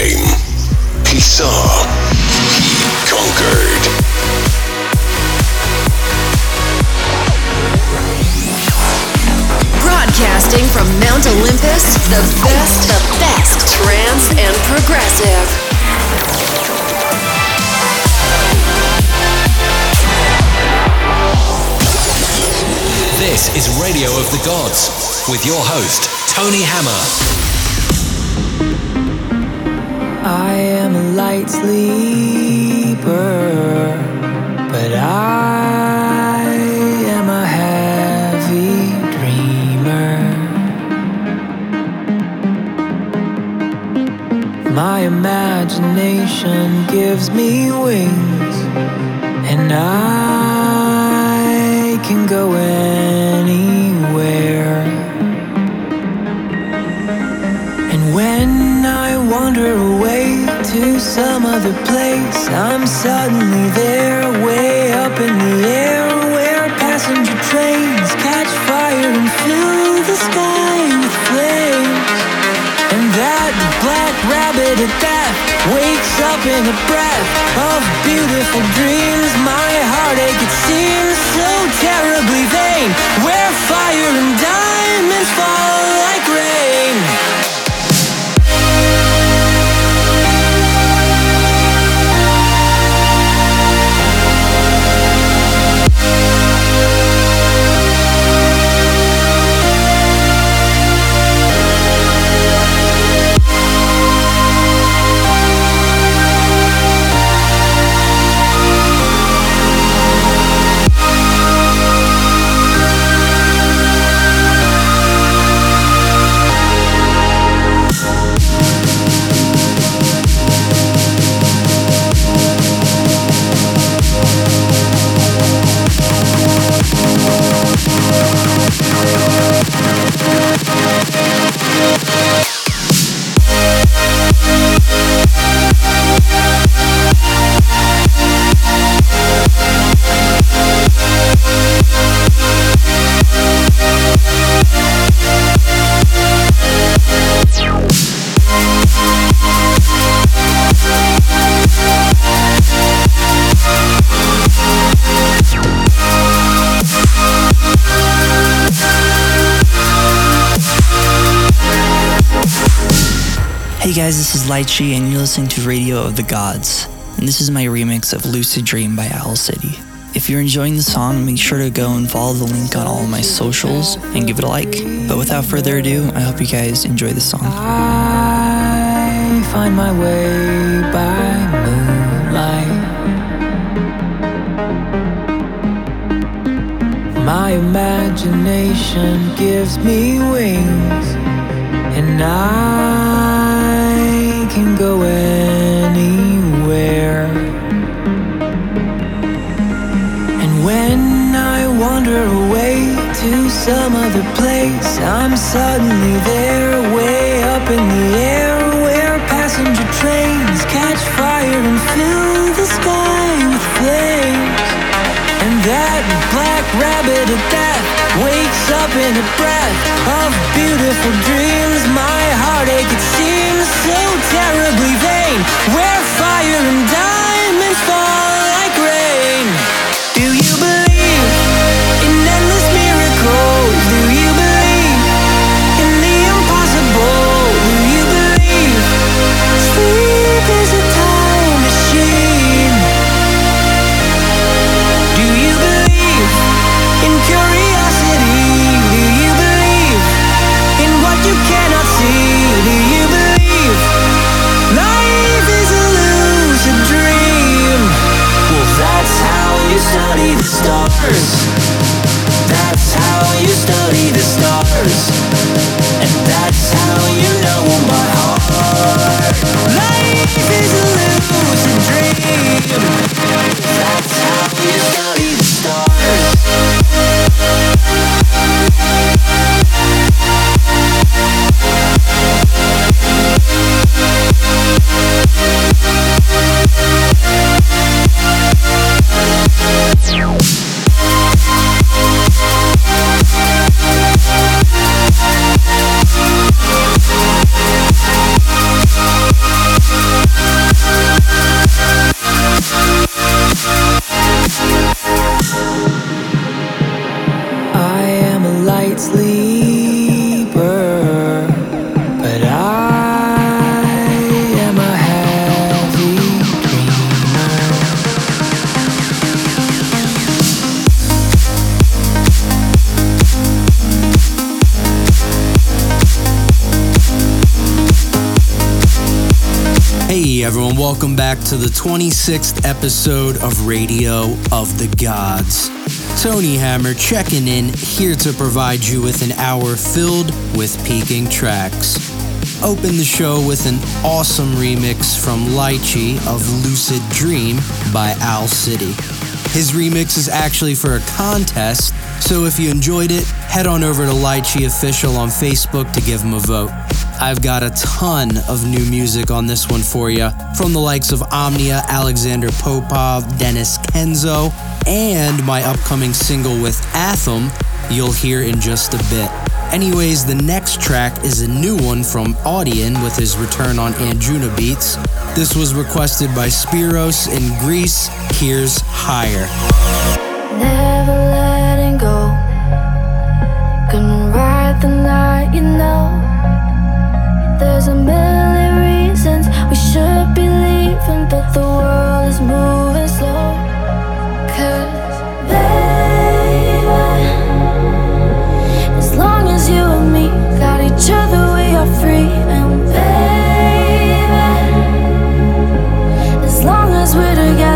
overcame. He saw. He conquered. Broadcasting from Mount Olympus, the best, the best trance and progressive. This is Radio of the Gods with your host, Tony Hammer. I am a light sleeper, but I am a heavy dreamer. My imagination gives me wings, and I can go anywhere. Some other place, I'm suddenly there, way up in the air, where passenger trains catch fire and fill the sky with flames. And that black rabbit at that wakes up in a breath of beautiful dreams. My heartache, it seems so terribly vain, where fire and diamonds Lycii, and you're listening to Radio of the Gods. And this is my remix of Lucid Dream by Owl City. If you're enjoying the song, make sure to go and follow the link on all of my socials and give it a like. But without further ado, I hope you guys enjoy the song. I find my way by moonlight. My imagination gives me wings, and I some other place, I'm suddenly there, way up in the air, where passenger trains catch fire and fill the sky with flames. And that black rabbit at that wakes up in a breath of beautiful dreams. My heartache, it seems so terribly vain, where 26th episode of Radio of the Gods. Tony Hammer checking in, here to provide you with an hour filled with peaking tracks. Open the show with an awesome remix from Lycii of Lucid Dream by Owl City. His remix is actually for a contest, so if you enjoyed it, head on over to Lycii Official on Facebook to give him a vote. I've got a ton of new music on this one for you, from the likes of Omnia, Alexander Popov, Denis Kenzo, and my upcoming single with ATHOM, you'll hear in just a bit. Anyways, the next track is a new one from Audien with his return on Anjunabeats. This was requested by Spiros in Greece. Here's Higher. Reasons we should be leaving, but the world is moving slow. Baby, as long as you and me got each other, we are free. And, baby, as long as we're together,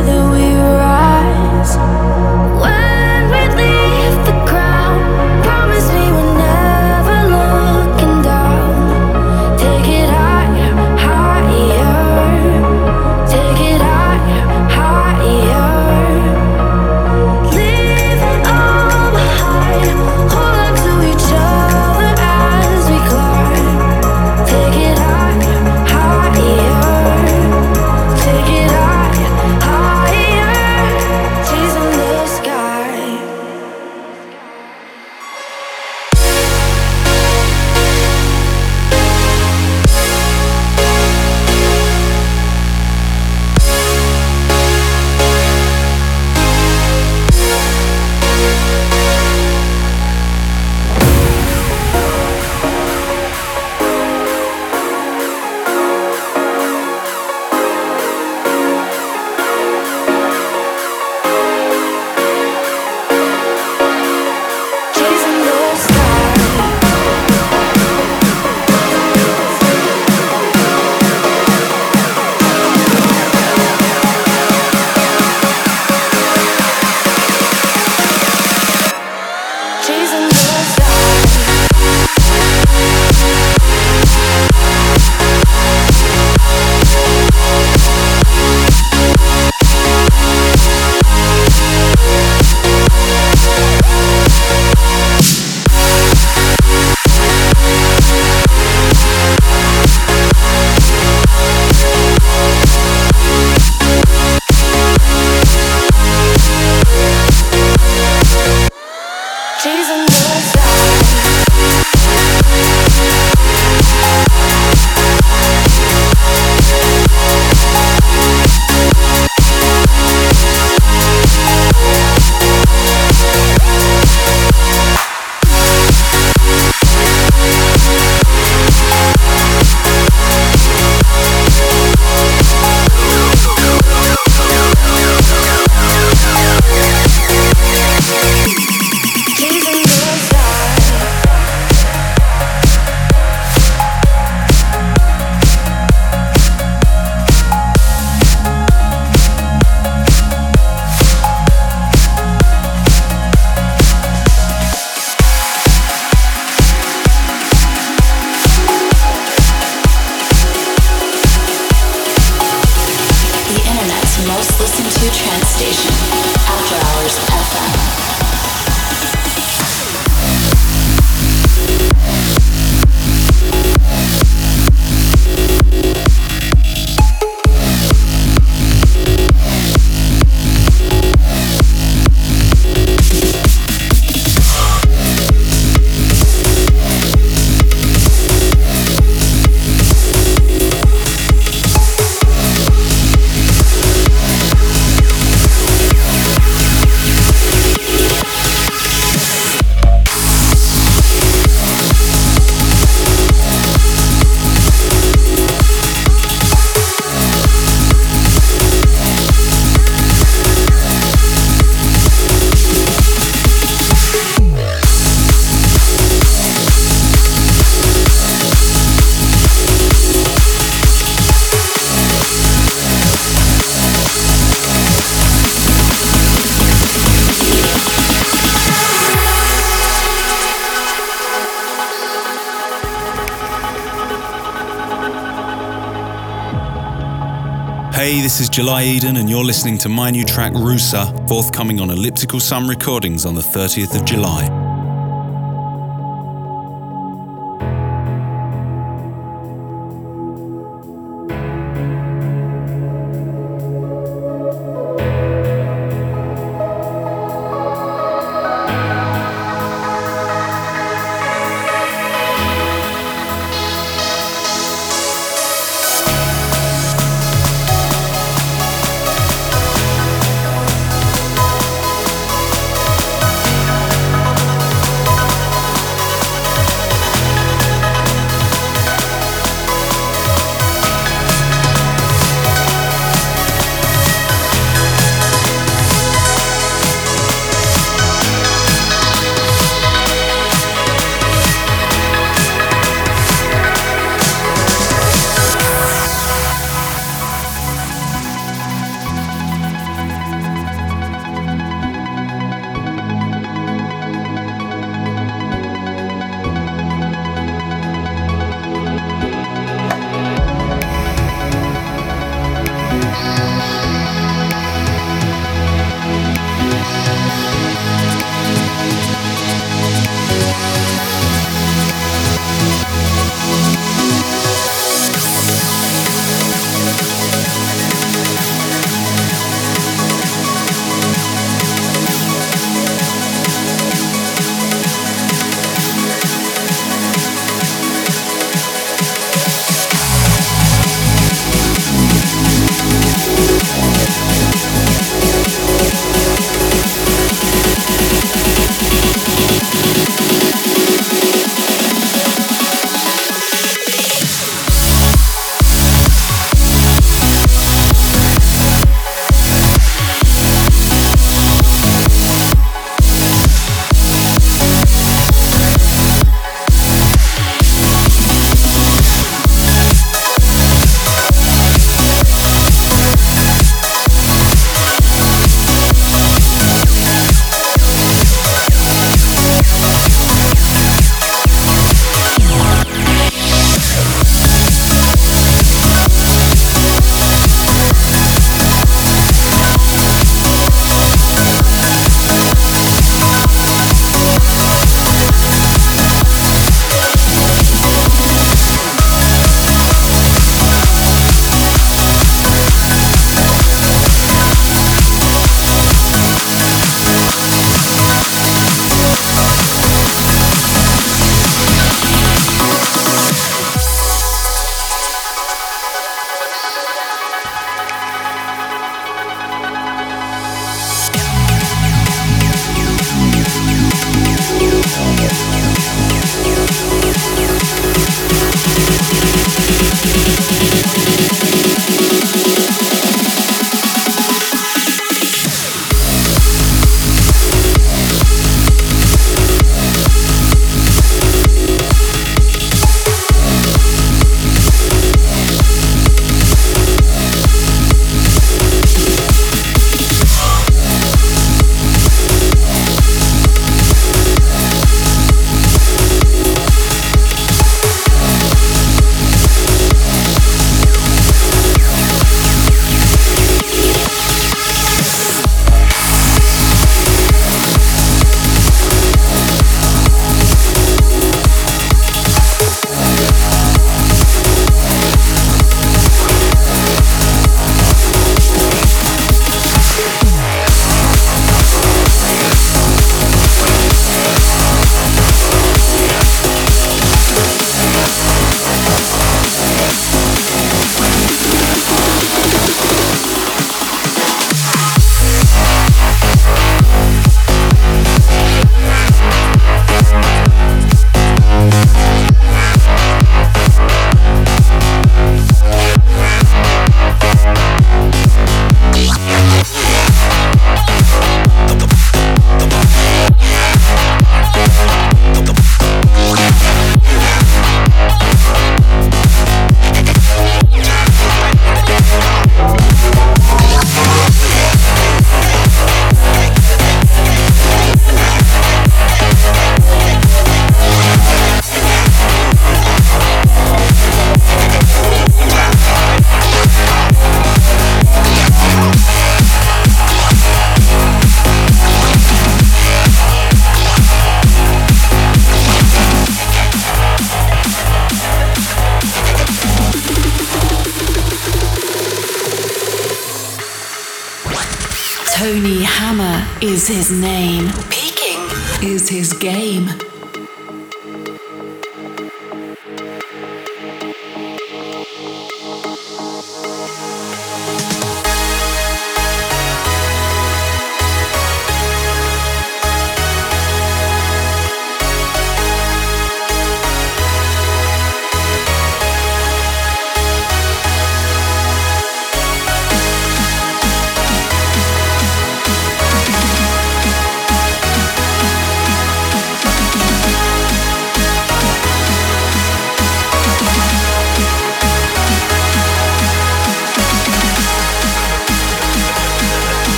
this is July Eden, and you're listening to my new track Roosa, forthcoming on Elliptical Sun Recordings on the 30th of July.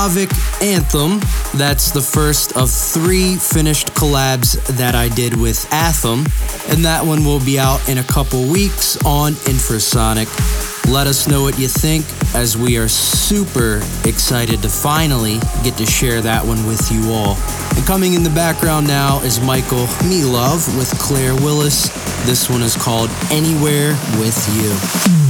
Slavic Anthem. That's the first of three finished collabs that I did with ATHOM, and that one will be out in a couple weeks on Infrasonic. Let us know what you think, as we are super excited to finally get to share that one with you all. And coming in the background now is Michael Milov with Claire Willis. This one is called Anywhere with You.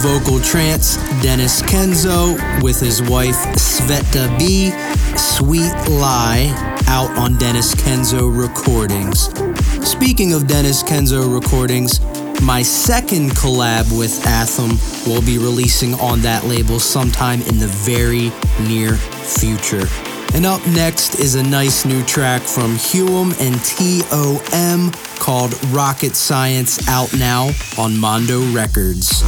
vocal trance, Denis Kenzo, with his wife, Sveta B, Sweet Lie, out on Denis Kenzo Recordings. Speaking of Denis Kenzo Recordings, my second collab with ATHOM will be releasing on that label sometime in the very near future. And up next is a nice new track from Huem and TOM called Rocket Science out now on Mondo Records.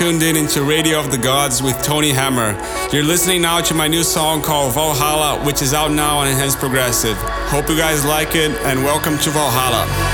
Tuned in into Radio of the Gods with Tony Hammer. You're listening now to my new song called Valhalla, which is out now on Enhanced Progressive. Hope you guys like it, and welcome to Valhalla.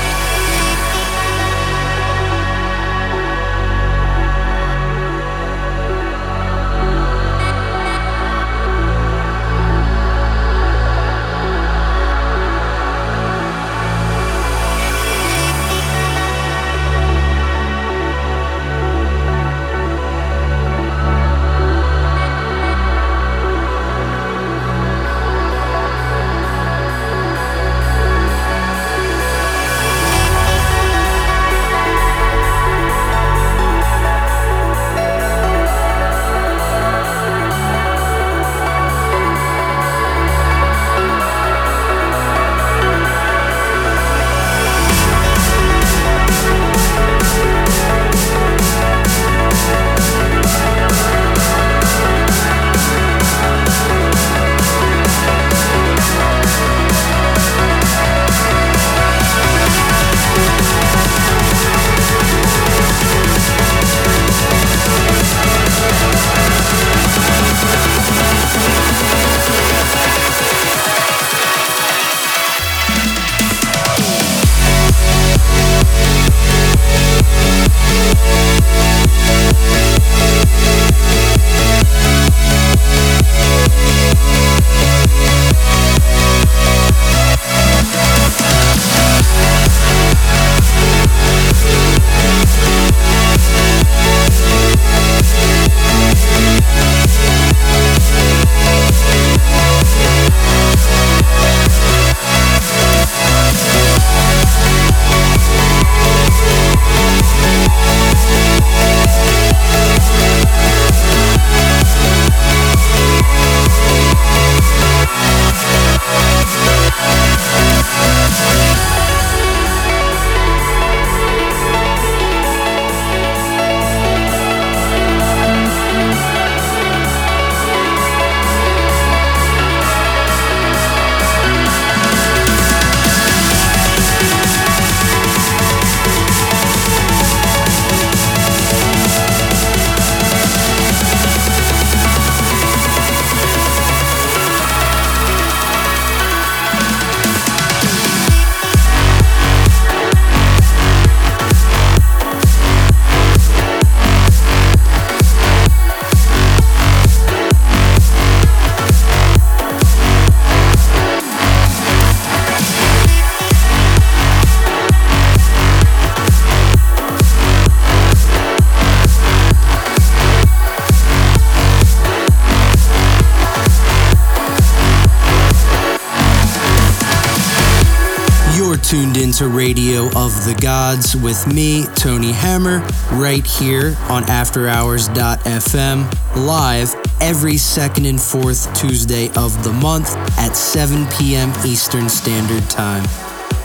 Gods with me, Tony Hammer, right here on AfterHours.fm, live every second and fourth Tuesday of the month at 7 p.m. Eastern Standard Time.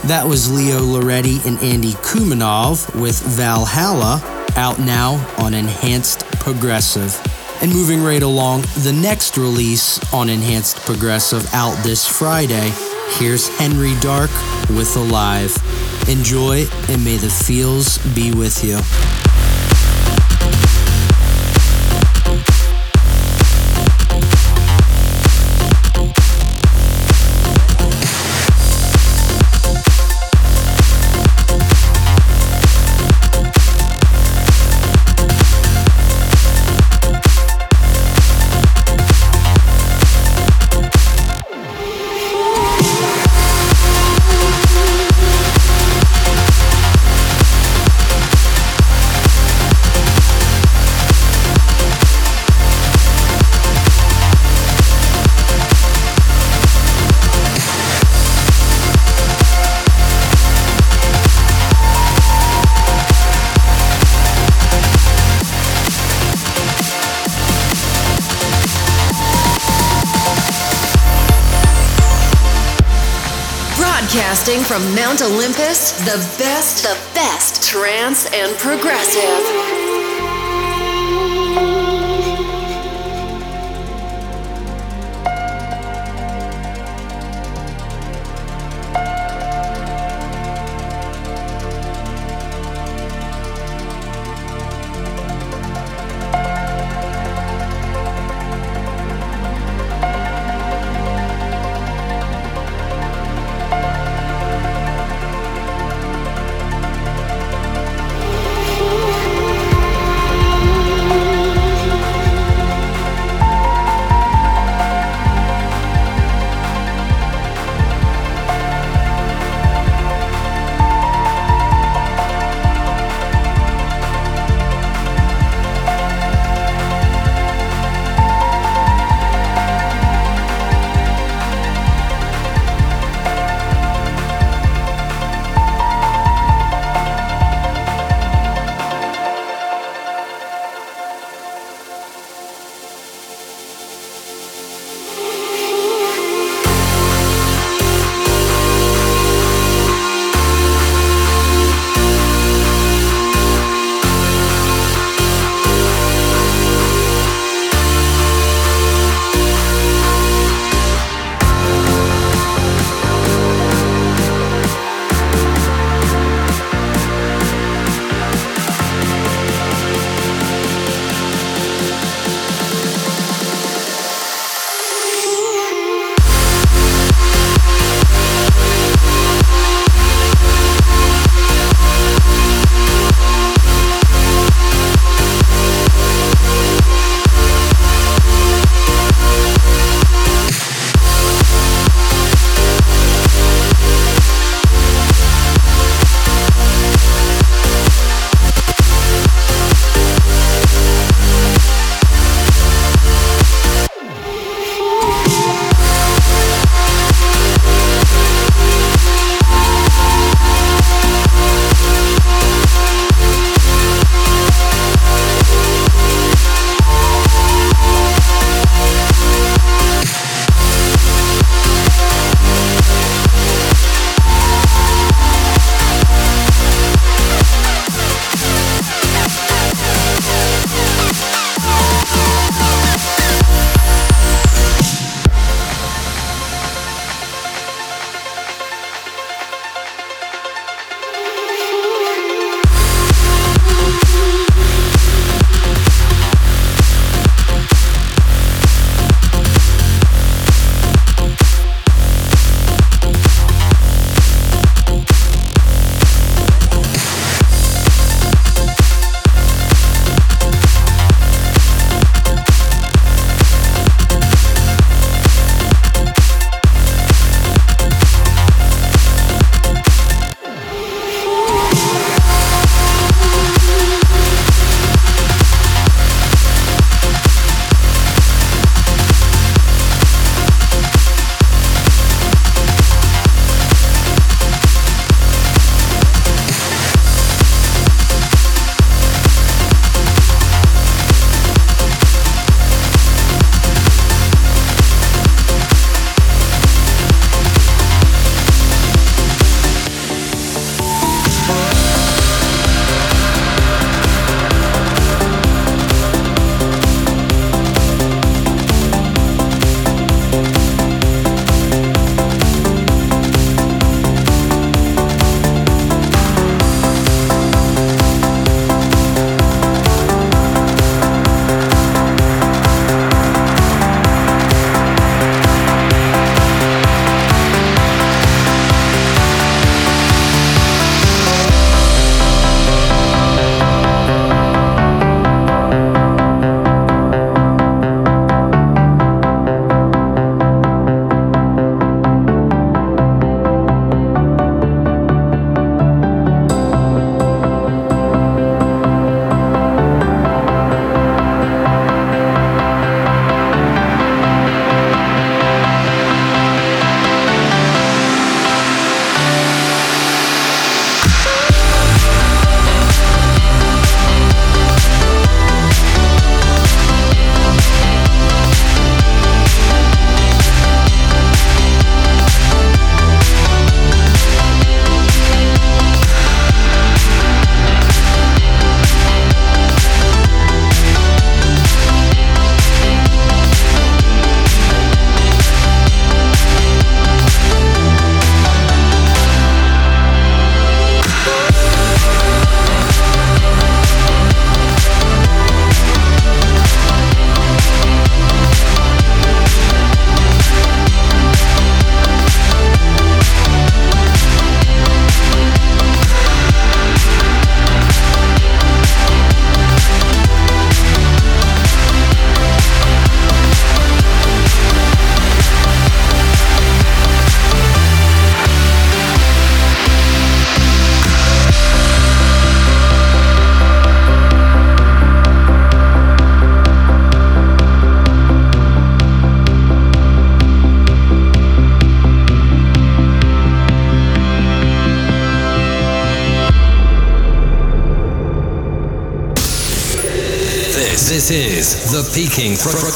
That was Leo Lauretti and Andy Kumanov with Valhalla, out now on Enhanced Progressive. And moving right along, the next release on Enhanced Progressive out this Friday Here's Henry Dark with Alive. Enjoy and may the feels be with you. Broadcasting from Mount Olympus, the best, the best trance and progressive.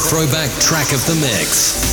Throwback Track of the Mix.